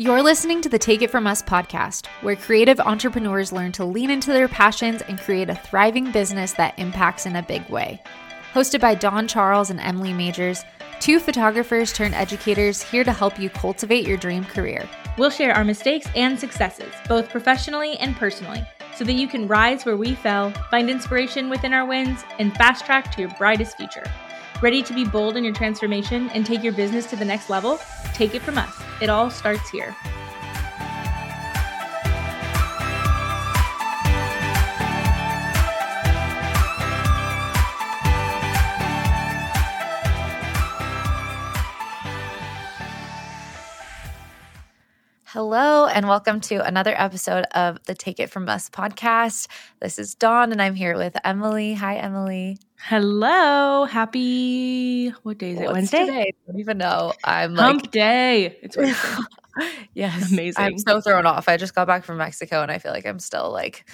You're listening to the Take It From Us podcast, where creative entrepreneurs learn to lean into their passions and create a thriving business that impacts in a big way. Hosted by Dawn Charles and Emily Magers, two photographers turned educators here to help you cultivate your dream career. We'll share our mistakes and successes, both professionally and personally, so that you can rise where we fell, find inspiration within our wins, and fast track to your brightest future. Ready to be bold in your transformation and take your business to the next level? Take it from us. It all starts here. Hello, and welcome to another episode of the Take It From Us podcast. This is Dawn, and I'm here with Emily. Hi, Emily. Hello. Happy, what day is it? What's Wednesday? Today? I don't even know. I'm Hump like, day. It's Wednesday. yes, Amazing. I'm so thrown off. I just got back from Mexico, and I feel like I'm still like,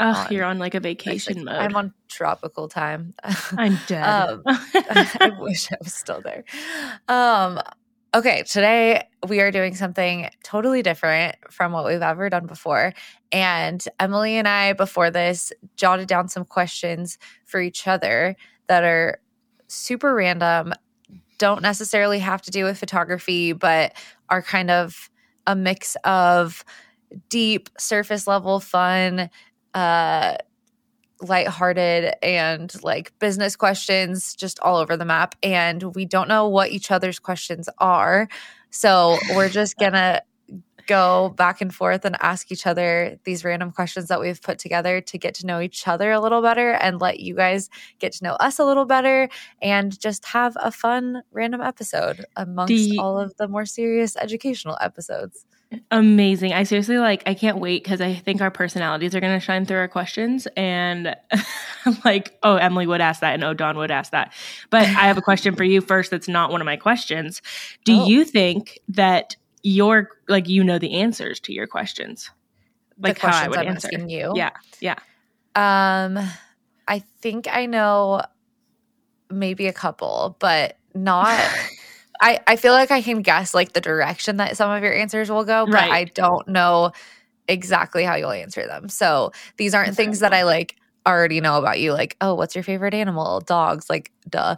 on you're on like a vacation mode. I'm on tropical time. I'm dead. Um, I wish I was still there. Um, okay, today we are doing something totally different from what we've ever done before. And Emily and I, before this, jotted down some questions for each other that are super random, don't necessarily have to do with photography, but are kind of a mix of deep, surface level fun, uh, lighthearted and like business questions just all over the map. And we don't know what each other's questions are. So we're just gonna go back and forth and ask each other these random questions that we've put together to get to know each other a little better and let you guys get to know us a little better and just have a fun random episode amongst all of the more serious educational episodes. Amazing. I seriously like I can't wait because I think our personalities are gonna shine through our questions. And like, oh, Emily would ask that and oh Dawn would ask that. But I have a question for you first that's not one of my questions. Do Oh. you think that your like you know the answers to your questions? Like the how I questions would I'm answer. asking you. Yeah. Yeah. Um, I think I know maybe a couple, but not. I I feel like I can guess like the direction that some of your answers will go, but Right. I don't know exactly how you'll answer them. So these aren't things that I like already know about you. Like, oh, what's your favorite animal? Dogs. Like, duh.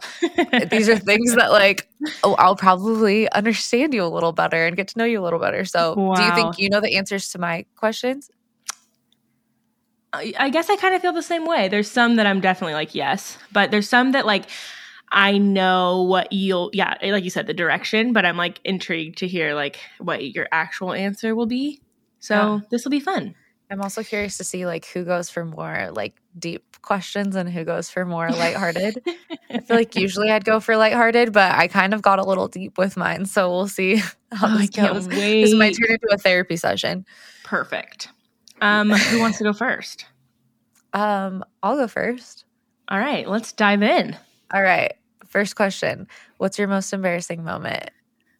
These are things that like oh, I'll probably understand you a little better and get to know you a little better. So, do you think you know the answers to my questions? I guess I kind of feel the same way. There's some that I'm definitely like, yes, but there's some that like I know what you'll, yeah, like you said, the direction, but I'm like intrigued to hear like what your actual answer will be. So Yeah. this will be fun. I'm also curious to see like who goes for more like deep questions and who goes for more lighthearted. I feel like usually I'd go for lighthearted, but I kind of got a little deep with mine, so we'll see how Oh, this goes. wait. This might turn into a therapy session. Perfect. Um, who wants to go first? Um, I'll go first. All right, let's dive in. All right. First question. What's your most embarrassing moment?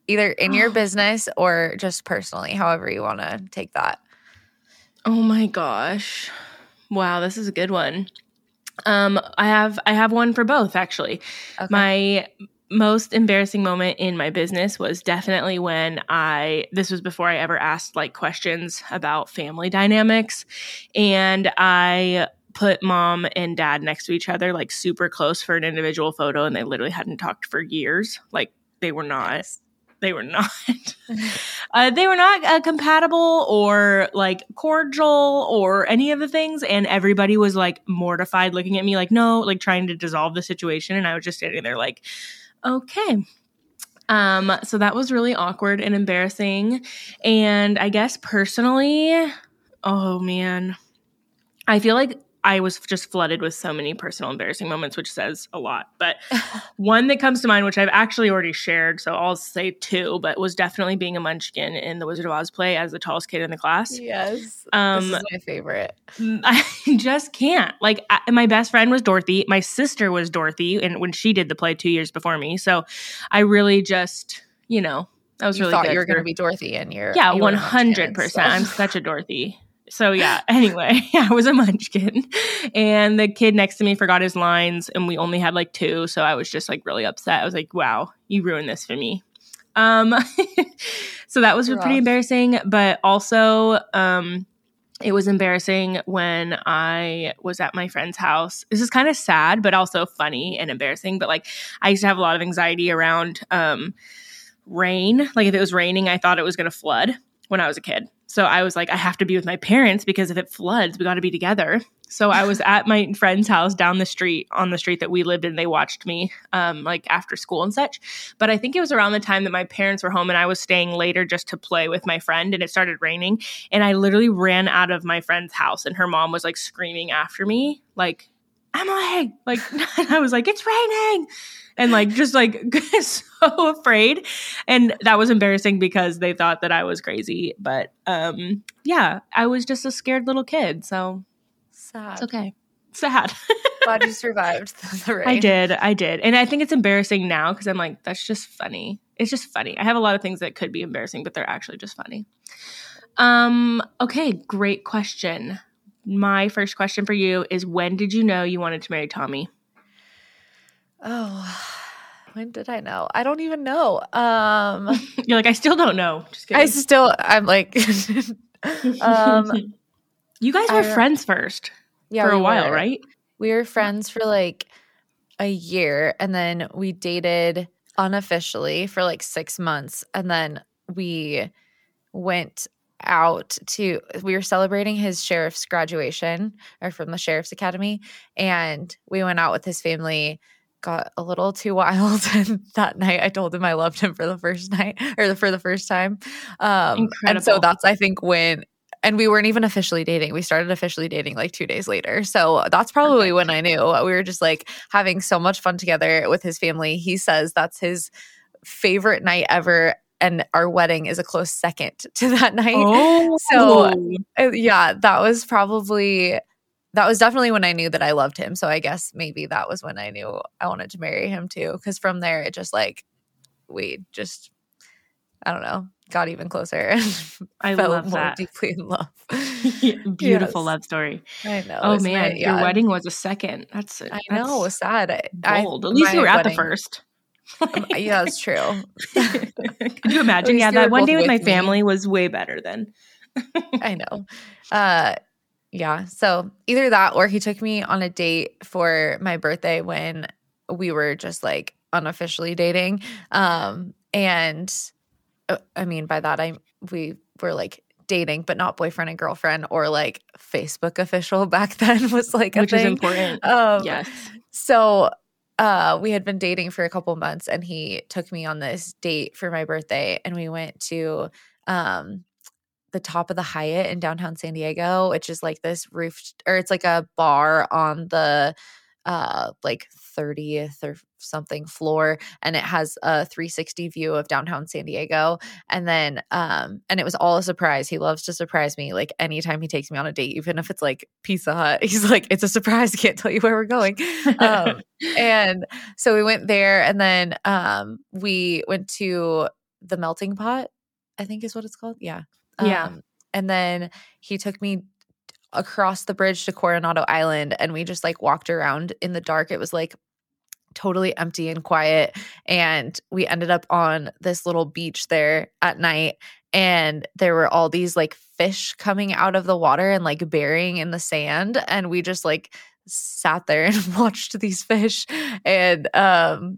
Either in your business or just personally, however you want to take that. Oh my gosh. Wow, this is a good one. Um, I have I have one for both actually. Okay. My most embarrassing moment in my business was definitely when I this was before I ever asked like questions about family dynamics and I put mom and dad next to each other like super close for an individual photo and they literally hadn't talked for years. Like they were not they were not uh, they were not uh, compatible or like cordial or any of the things and everybody was like mortified looking at me like no like trying to dissolve the situation and i was just standing there like okay. Um so that was really awkward and embarrassing and i guess personally oh man. I feel like I was just flooded with so many personal embarrassing moments, which says a lot. But one that comes to mind, which I've actually already shared, so I'll say two, but was definitely being a munchkin in the Wizard of Oz play as the tallest kid in the class. yes. Um, this is my favorite. I just can't. Like, I, my best friend was Dorothy. My sister was Dorothy, and when she did the play two years before me, so I really just, you know, I was you really thought good you were going to be Dorothy and you're yeah, you were a munchkin, hundred percent. I'm such a Dorothy. So yeah. Anyway, I was a munchkin, and the kid next to me forgot his lines, and we only had like two. So I was just like really upset. I was like, "Wow, you ruined this for me." Um, so that was You're pretty off. embarrassing, but also, um, it was embarrassing when I was at my friend's house. This is kind of sad, but also funny and embarrassing. But like, I used to have a lot of anxiety around um, rain. Like, if it was raining, I thought it was going to flood when I was a kid. So I was like, I have to be with my parents because if it floods, we got to be together. So I was at my friend's house down the street on the street that we lived in. They watched me um, like after school and such. But I think it was around the time that my parents were home and I was staying later just to play with my friend and it started raining. And I literally ran out of my friend's house and her mom was like screaming after me, like, Emily, like, I was like, it's raining. And like, just like so afraid. And that was embarrassing because they thought that I was crazy. But um, yeah, I was just a scared little kid. So Sad. it's okay. Sad. Glad you survived the rain. I did. I did. And I think it's embarrassing now because I'm like, that's just funny. It's just funny. I have a lot of things that could be embarrassing, but they're actually just funny. Um, okay, great question. My first question for you is when did you know you wanted to marry Tommy? Oh, when did I know? I don't even know. Um, You're like, I still don't know. Just kidding. I still, I'm like, um, you guys were I- friends first yeah, for a we while, were. right? We were friends for like a year and then we dated unofficially for like six months. And then we went out to, we were celebrating his sheriff's graduation or from the sheriff's academy. And we went out with his family, got a little too wild. And that night I told him I loved him for the first night or for the first time. Um, and so that's, I think, when and we weren't even officially dating. We started officially dating like two days later. So that's probably Perfect. when I knew we were just like having so much fun together with his family. He says that's his favorite night ever. And our wedding is a close second to that night. Oh, So, Uh, yeah, that was probably, that was definitely when I knew that I loved him. So I guess maybe that was when I knew I wanted to marry him too. Cause from there, it just like, we just, I don't know, got even closer. I fell love more that. deeply in love. Beautiful Yes. love story. I know. Oh man, my- your wedding was a second. That's I know. that's Sad. I, I- bold. At least you were at the first. um, yeah, that's true. Could you imagine? Yeah, that one day with my with me. family was way better than. I know. Uh, yeah. So either that or he took me on a date for my birthday when we were just like unofficially dating. Um, and uh, I mean, by that, I, we were like dating, but not boyfriend and girlfriend or like Facebook official back then was like a Which is important. Um, yes. So uh we had been dating for a couple months and he took me on this date for my birthday and we went to um the top of the Hyatt in downtown San Diego, which is like this roof or it's like a bar on the uh like 30th or something floor and it has a 360 view of downtown San Diego and then um and it was all a surprise. He loves to surprise me like anytime he takes me on a date even if it's like Pizza Hut. He's like it's a surprise. I can't tell you where we're going. Um and so we went there and then um we went to the melting pot i think is what it's called. Yeah Yeah. um, and then he took me across the bridge to coronado island and we just like walked around in the dark it was like totally empty and quiet and we ended up on this little beach there at night and there were all these like fish coming out of the water and like burying in the sand and we just like sat there and watched these fish and um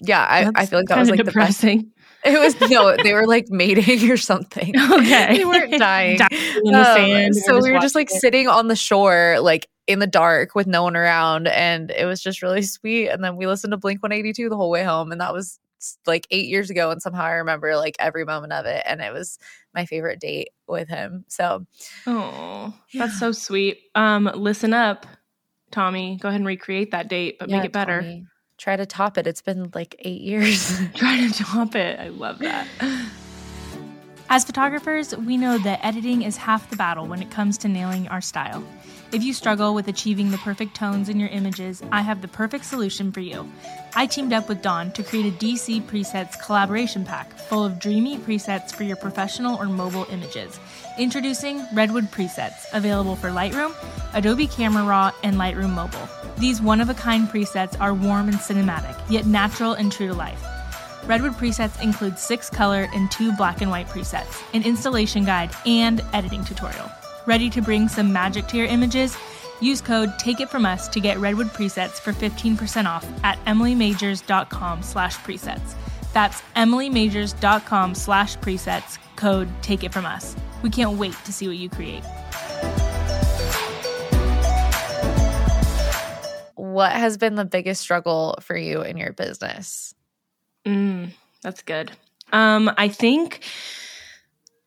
yeah i, I feel like that was like the best depressing. It was no they were like mating or something Okay. they weren't dying Dying in the Um, sand. so we were just like it. sitting on the shore like in the dark with no one around and it was just really sweet and then we listened to blink 182 the whole way home and that was like eight years ago and somehow i remember like every moment of it and it was my favorite date with him so Oh, that's so sweet. Um, listen up, Tommy. Go ahead and recreate that date, but yeah, make it better. Tommy, try to top it it's been like eight years Try to top it. I love that. As photographers, we know that editing is half the battle when it comes to nailing our style. If you struggle with achieving the perfect tones in your images, I have the perfect solution for you. I teamed up with Dawn to create a DC Presets collaboration pack full of dreamy presets for your professional or mobile images. Introducing Redwood Presets, available for Lightroom, Adobe Camera Raw, and Lightroom Mobile. These one of a kind presets are warm and cinematic, yet natural and true to life. Redwood Presets includes six color and two black and white presets, an installation guide, and editing tutorial. Ready to bring some magic to your images? Use code Take It From Us to get Redwood presets for 15% off at emilymagers.com slash presets. That's emilymagers.com slash presets, code Take It From Us. We can't wait to see what you create. What has been the biggest struggle for you in your business? Mm, that's good. Um, I think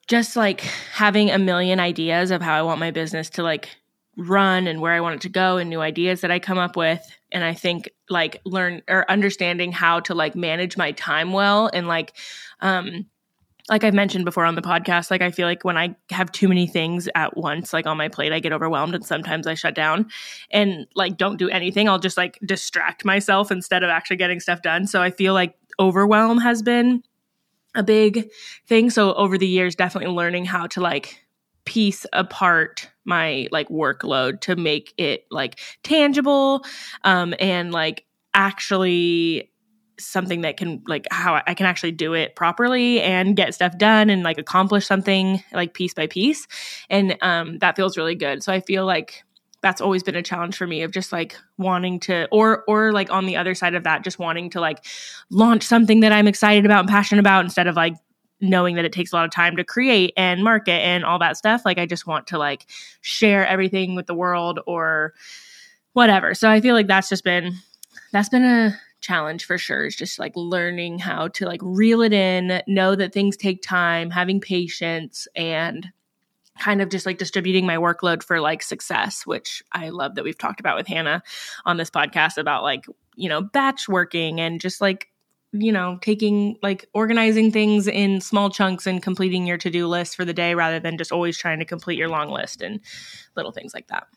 just like having a million ideas of how I want my business to like run and where I want it to go and new ideas that I come up with. And I think like learn or understanding how to like manage my time well and like, um, like I've mentioned before on the podcast, like I feel like when I have too many things at once, like on my plate, I get overwhelmed and sometimes I shut down and like don't do anything. I'll just like distract myself instead of actually getting stuff done. So I feel like overwhelm has been a big thing. So over the years, definitely learning how to like piece apart my like workload to make it like tangible um and like actually something that can like how I can actually do it properly and get stuff done and like accomplish something like piece by piece and um that feels really good so I feel like that's always been a challenge for me of just like wanting to or or like on the other side of that just wanting to like launch something that I'm excited about and passionate about instead of like knowing that it takes a lot of time to create and market and all that stuff. Like i just want to like share everything with the world or whatever. So i feel like that's just been that's been a challenge for sure is just like learning how to like reel it in know that things take time having patience and kind of just like distributing my workload for like success which i love that we've talked about with hannah on this podcast about like you know batch working and just like you know, taking like organizing things in small chunks and completing your to do list for the day rather than just always trying to complete your long list and little things like that.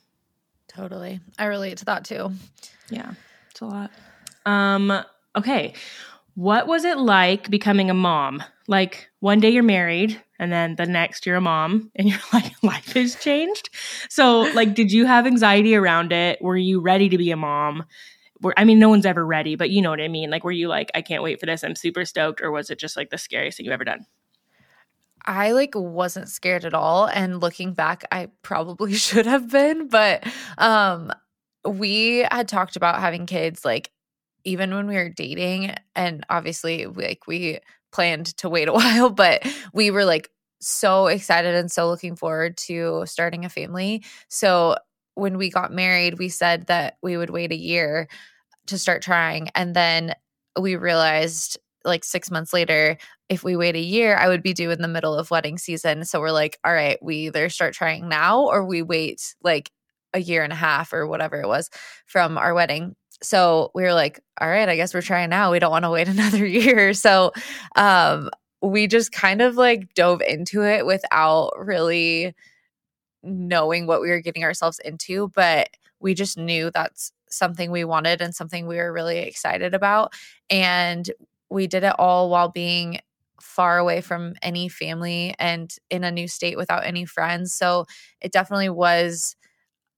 Totally. I relate to that too. Yeah, it's a lot. Um, okay. What was it like becoming a mom? Like one day you're married and then the next you're a mom and you're like life has changed. So like did you have anxiety around it? Were you ready to be a mom? I mean, no one's ever ready, but you know what I mean. Like, were you like, I can't wait for this? I'm super stoked, or was it just like the scariest thing you've ever done? I like wasn't scared at all, and looking back, I probably should have been. But um, we had talked about having kids, like even when we were dating, and obviously, like we planned to wait a while, but we were like so excited and so looking forward to starting a family. So when we got married, we said that we would wait a year to start trying. And then we realized like six months later, if we wait a year, I would be due in the middle of wedding season. So we're like, all right, we either start trying now or we wait like a year and a half or whatever it was from our wedding. So we were like, all right, I guess we're trying now. We don't want to wait another year. So um we just kind of like dove into it without really knowing what we were getting ourselves into, but we just knew that's something we wanted and something we were really excited about. And we did it all while being far away from any family and in a new state without any friends. So it definitely was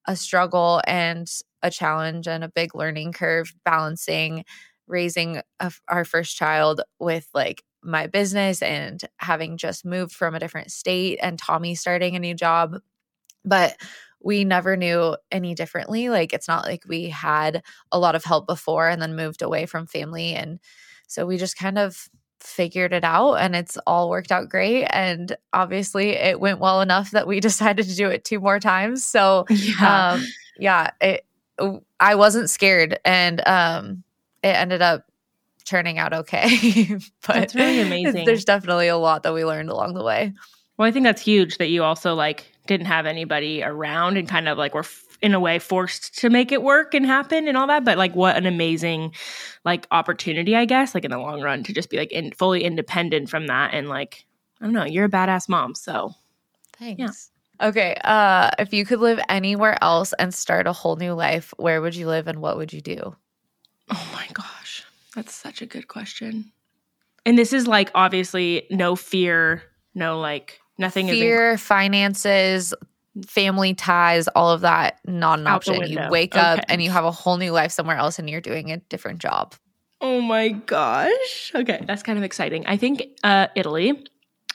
a struggle and a challenge and a big learning curve balancing raising a, our first child with like my business and having just moved from a different state and Tommy starting a new job but we never knew any differently. Like it's not like we had a lot of help before and then moved away from family. And so we just kind of figured it out and it's all worked out great. And obviously it went well enough that we decided to do it two more times. So yeah, um, yeah it, I wasn't scared and um, it ended up turning out okay. but That's really amazing. There's definitely a lot that we learned along the way. Well, I think that's huge that you also like didn't have anybody around and kind of like were f- in a way forced to make it work and happen and all that but like what an amazing like opportunity i guess like in the long run to just be like in fully independent from that and like i don't know you're a badass mom so thanks yeah. Okay uh if you could live anywhere else and start a whole new life where would you live and what would you do oh my gosh that's such a good question and this is like obviously no fear no like Nothing fear, is finances, family ties, all of that not an Out option. You wake okay. up and you have a whole new life somewhere else and you're doing a different job. Oh my gosh. Okay, that's kind of exciting. I think uh Italy.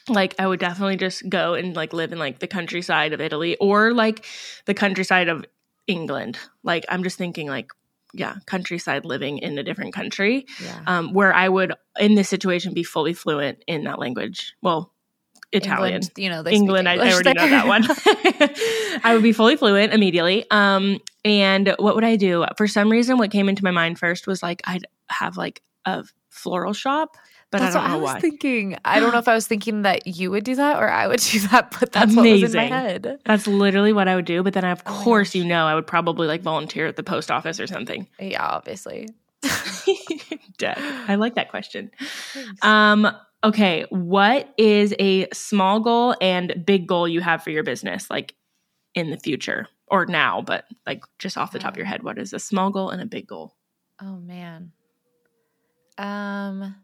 Like I would definitely just go and like live in like the countryside of Italy or like the countryside of England. Like I'm just thinking like yeah, countryside living in a different country. Yeah. Um where I would in this situation be fully fluent in that language. Well, Italian. England, you know, they speak England, I, I already know that one. I would be fully fluent immediately. Um, and what would I do? For some reason, what came into my mind first was like I'd have like a floral shop, but that's I don't what know I was why. thinking. I don't know if I was thinking that you would do that or I would do that, but that's what was in my Amazing. head. That's literally what I would do. But then, of Oh course, you know, I would probably like volunteer at the post office or something. Yeah, obviously. Dead. I like that question. Um, okay, what is a small goal and big goal you have for your business, like in the future or now? But like just off the top of your head, what is a small goal and a big goal? Oh man. Um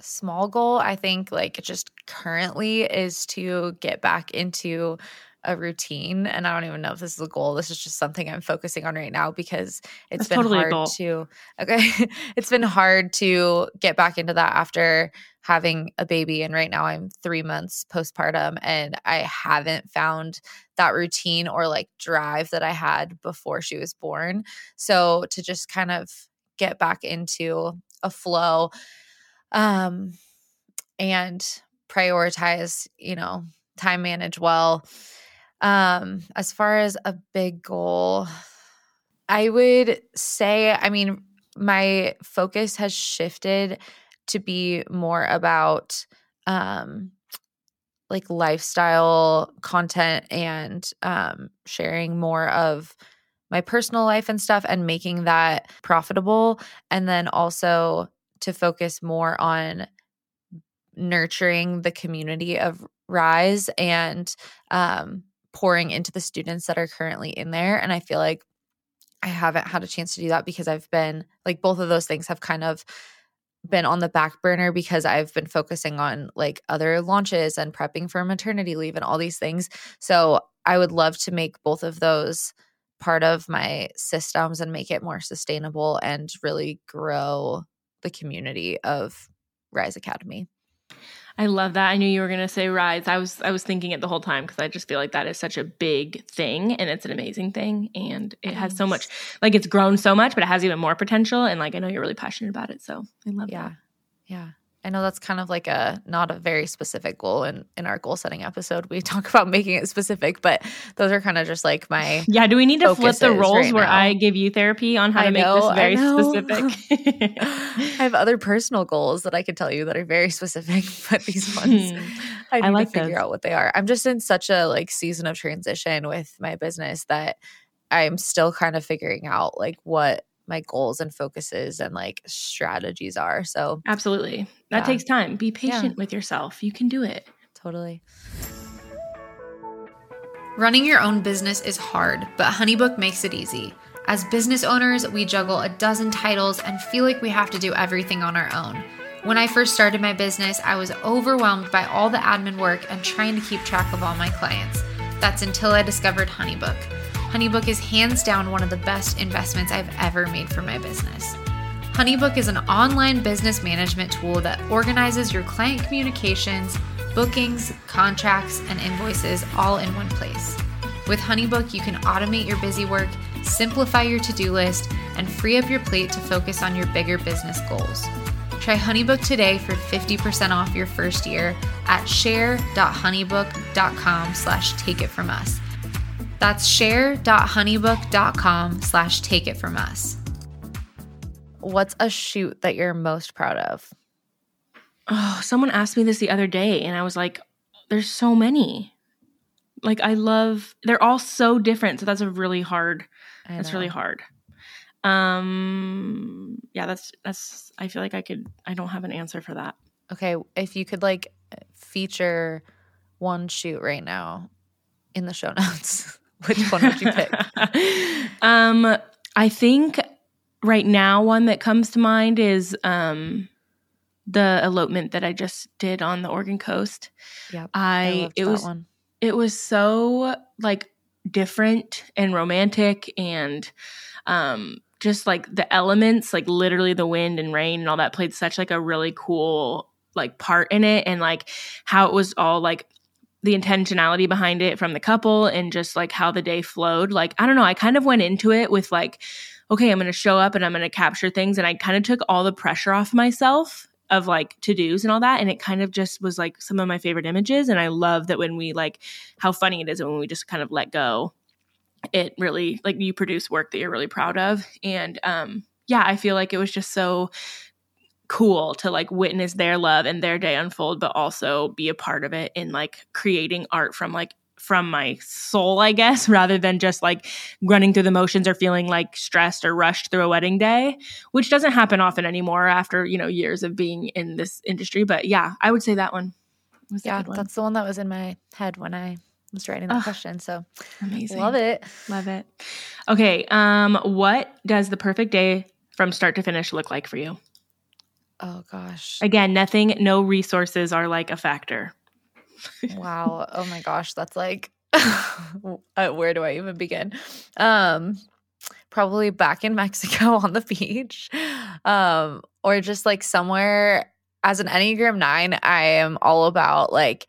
small goal I think like just currently is to get back into a routine and I don't even know if this is a goal. This is just something I'm focusing on right now because it's That's been totally hard to okay. it's been hard to get back into that after having a baby and right now I'm 3 months postpartum and I haven't found that routine or like drive that I had before she was born. So to just kind of get back into a flow um and prioritize, you know, time manage well. Um as far as a big goal, I would say I mean my focus has shifted to be more about um like lifestyle content and um sharing more of my personal life and stuff and making that profitable and then also to focus more on nurturing the community of rise and um, pouring into the students that are currently in there and i feel like i haven't had a chance to do that because i've been like both of those things have kind of been on the back burner because I've been focusing on like other launches and prepping for maternity leave and all these things. So I would love to make both of those part of my systems and make it more sustainable and really grow the community of Rise Academy. I love that. I knew you were going to say rise. I was I was thinking it the whole time because I just feel like that is such a big thing and it's an amazing thing and it has so much like it's grown so much but it has even more potential and like I know you're really passionate about it so I love Yeah. that. Yeah. I know that's kind of like a not a very specific goal in in our goal setting episode. We talk about making it specific, but those are kind of just like my Yeah, do we need to flip the roles right where now. I give you therapy on how I to make this very know. specific? I have other personal goals that I could tell you that are very specific, but these hmm. ones I need I like to figure those. out what they are. I'm just in such a like season of transition with my business that I'm still kind of figuring out like what my goals and focuses and like strategies are. So Absolutely. That Yeah. takes time. Be patient with yourself. You can do it. totally. Running your own business is hard, but Honeybook makes it easy. As business owners, we juggle a dozen titles and feel like we have to do everything on our own. When I first started my business, I was overwhelmed by all the admin work and trying to keep track of all my clients. That's until I discovered Honeybook. Honeybook is hands down one of the best investments I've ever made for my business. Honeybook is an online business management tool that organizes your client communications, bookings, contracts, and invoices all in one place. With Honeybook, you can automate your busy work, simplify your to do list, and free up your plate to focus on your bigger business goals. Try Honeybook today for 50% off your first year at share.honeybook.com slash take it from us. That's share.honeybook.com slash take it from us. What's a shoot that you're most proud of? Oh, someone asked me this the other day, and I was like, there's so many. Like, I love, they're all so different. So that's a really hard, I that's really hard. Um, yeah, that's, that's, I feel like I could, I don't have an answer for that. Okay, if you could like feature one shoot right now in the show notes, which one would you pick? um, I think right now one that comes to mind is um the elopement that I just did on the Oregon coast. Yep, I, loved it was one. it was so like different and romantic and um just like the elements, like literally the wind and rain and all that played such like a really cool like part in it and like how it was all like the intentionality behind it from the couple and just like how the day flowed. Like, I don't know, I kind of went into it with like, okay, I'm going to show up and I'm going to capture things. And I kind of took all the pressure off myself of like to dos and all that. And it kind of just was like some of my favorite images. And I love that when we like how funny it is when we just kind of let go, it really like you produce work that you're really proud of. And um, yeah, I feel like it was just so cool to like witness their love and their day unfold but also be a part of it in like creating art from like from my soul i guess rather than just like running through the motions or feeling like stressed or rushed through a wedding day which doesn't happen often anymore after you know years of being in this industry. But yeah i would say that one yeah that's the one that was in my head when i was writing that oh, question so amazing. love it. Love it. Okay um what does the perfect day from start to finish look like for you Oh gosh. Again, nothing, no resources are like a factor. wow. Oh my gosh. That's like, uh, where do I even begin? Um, probably back in Mexico on the beach, um, or just like somewhere. As an Enneagram Nine, I am all about like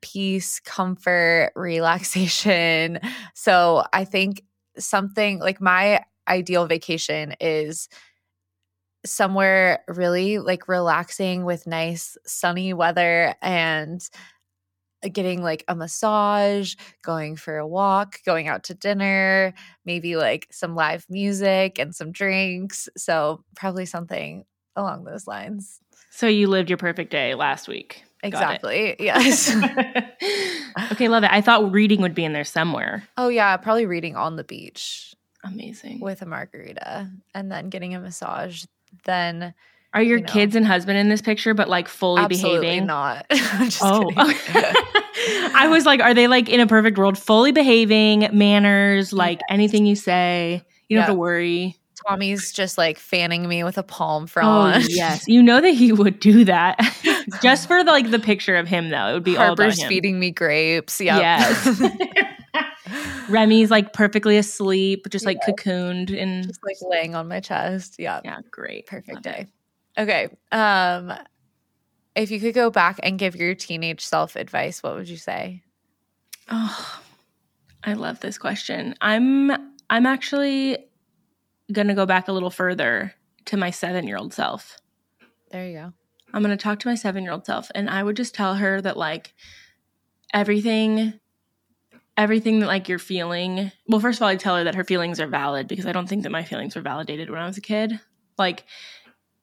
peace, comfort, relaxation. So I think something like my ideal vacation is somewhere really like relaxing with nice sunny weather and uh, getting like a massage, going for a walk, going out to dinner, maybe like some live music and some drinks. So, probably something along those lines. So, you lived your perfect day last week. Exactly. Yes. okay, love it. I thought reading would be in there somewhere. Oh, yeah. Probably reading on the beach. Amazing. With a margarita and then getting a massage then are your you know, kids and husband in this picture, but like fully absolutely behaving? Not. oh, I was like, are they like in a perfect world, fully behaving, manners, like yes. anything you say? You don't have to worry. Tommy's just like fanning me with a palm frond. Oh, yes, you know that he would do that just for the, like the picture of him though. It would be Harper's all about him. feeding me grapes. Yep. Yes. Remy's like perfectly asleep, just like yeah. cocooned and just like laying on my chest. Yeah. Yeah, great. Perfect Love day. It. Okay. Um if you could go back and give your teenage self advice, what would you say? Oh, I love this question. I'm I'm actually going to go back a little further to my 7-year-old self. There you go. I'm going to talk to my 7-year-old self and I would just tell her that like everything everything that like you're feeling well first of all i tell her that her feelings are valid because i don't think that my feelings were validated when i was a kid like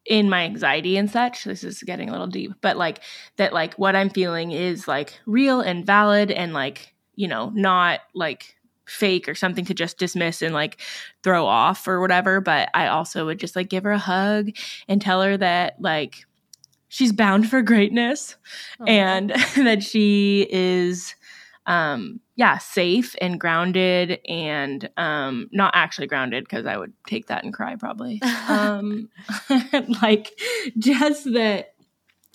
in my anxiety and such this is getting a little deep but like that like what i'm feeling is like real and valid and like you know not like fake or something to just dismiss and like throw off or whatever but i also would just like give her a hug and tell her that like she's bound for greatness Aww. and that she is um yeah, safe and grounded and um, not actually grounded because I would take that and cry probably. um, like just that,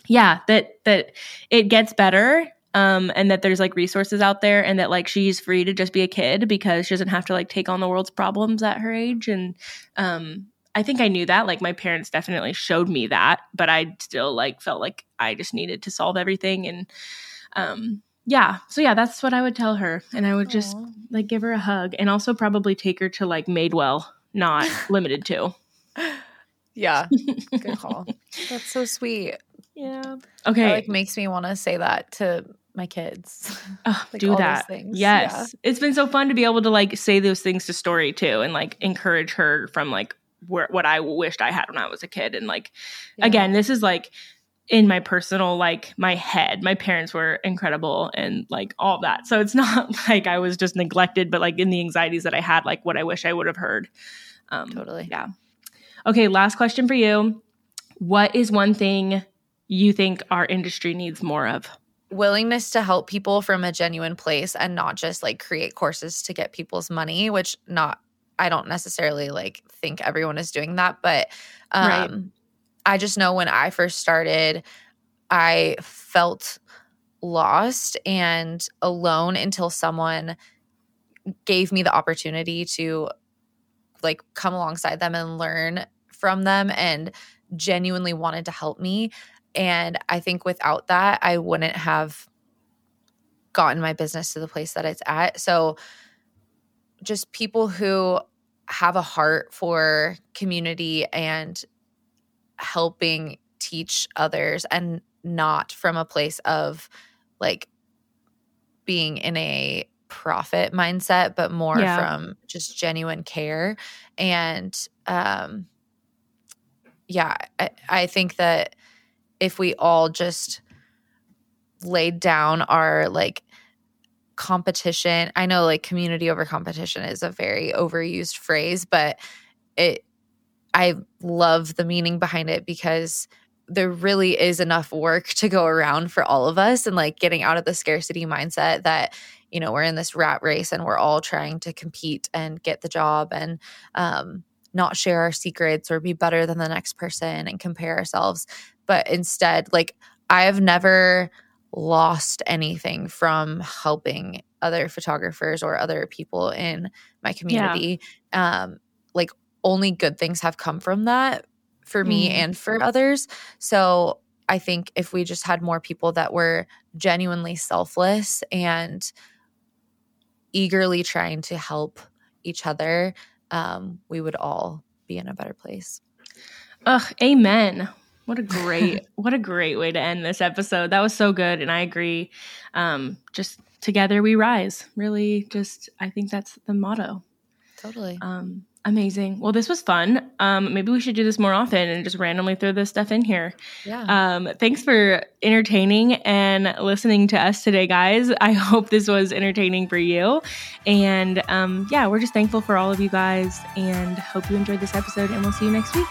yeah, that that it gets better um, and that there's like resources out there and that like she's free to just be a kid because she doesn't have to like take on the world's problems at her age and um, I think I knew that like my parents definitely showed me that but I still like felt like I just needed to solve everything and um yeah so yeah that's what i would tell her and i would just Aww. like give her a hug and also probably take her to like madewell not limited to yeah good call that's so sweet yeah okay it, like makes me want to say that to my kids oh, like, do that things. yes yeah. it's been so fun to be able to like say those things to story too and like encourage her from like where, what i wished i had when i was a kid and like yeah. again this is like in my personal like my head. My parents were incredible and like all that. So it's not like i was just neglected but like in the anxieties that i had like what i wish i would have heard. Um totally. yeah. Okay last question for you. What is one thing you think our industry needs more of? Willingness to help people from a genuine place and not just like create courses to get people's money which not i don't necessarily like think everyone is doing that but um right I just know when I first started, I felt lost and alone until someone gave me the opportunity to like come alongside them and learn from them and genuinely wanted to help me. And I think without that, I wouldn't have gotten my business to the place that it's at. So just people who have a heart for community and helping teach others and not from a place of like being in a profit mindset but more yeah. from just genuine care and um yeah I, I think that if we all just laid down our like competition i know like community over competition is a very overused phrase but it i love the meaning behind it because there really is enough work to go around for all of us and like getting out of the scarcity mindset that you know we're in this rat race and we're all trying to compete and get the job and um, not share our secrets or be better than the next person and compare ourselves but instead like i have never lost anything from helping other photographers or other people in my community yeah. um like only good things have come from that for me mm. and for others. So I think if we just had more people that were genuinely selfless and eagerly trying to help each other, um, we would all be in a better place. Ugh, amen. What a great, what a great way to end this episode. That was so good, and I agree. Um, just together we rise. Really, just I think that's the motto. Totally. Um, Amazing. Well, this was fun. Um, maybe we should do this more often and just randomly throw this stuff in here. Yeah. Um, thanks for entertaining and listening to us today, guys. I hope this was entertaining for you. And um, yeah, we're just thankful for all of you guys and hope you enjoyed this episode. And we'll see you next week.